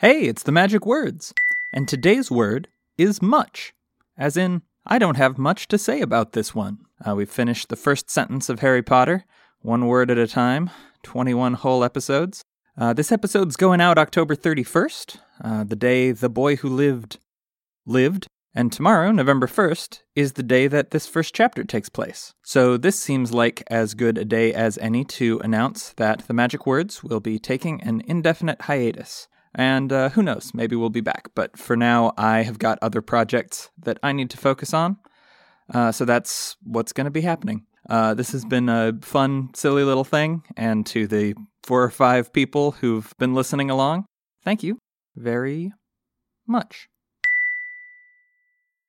Hey, it's the magic words. And today's word is much, as in, I don't have much to say about this one. Uh, we've finished the first sentence of Harry Potter, one word at a time, 21 whole episodes. Uh, this episode's going out October 31st, uh, the day the boy who lived lived, and tomorrow, November 1st, is the day that this first chapter takes place. So this seems like as good a day as any to announce that the Magic Words will be taking an indefinite hiatus. And uh, who knows, maybe we'll be back. But for now, I have got other projects that I need to focus on. Uh, so that's what's going to be happening. Uh, this has been a fun, silly little thing. And to the four or five people who've been listening along, thank you very much.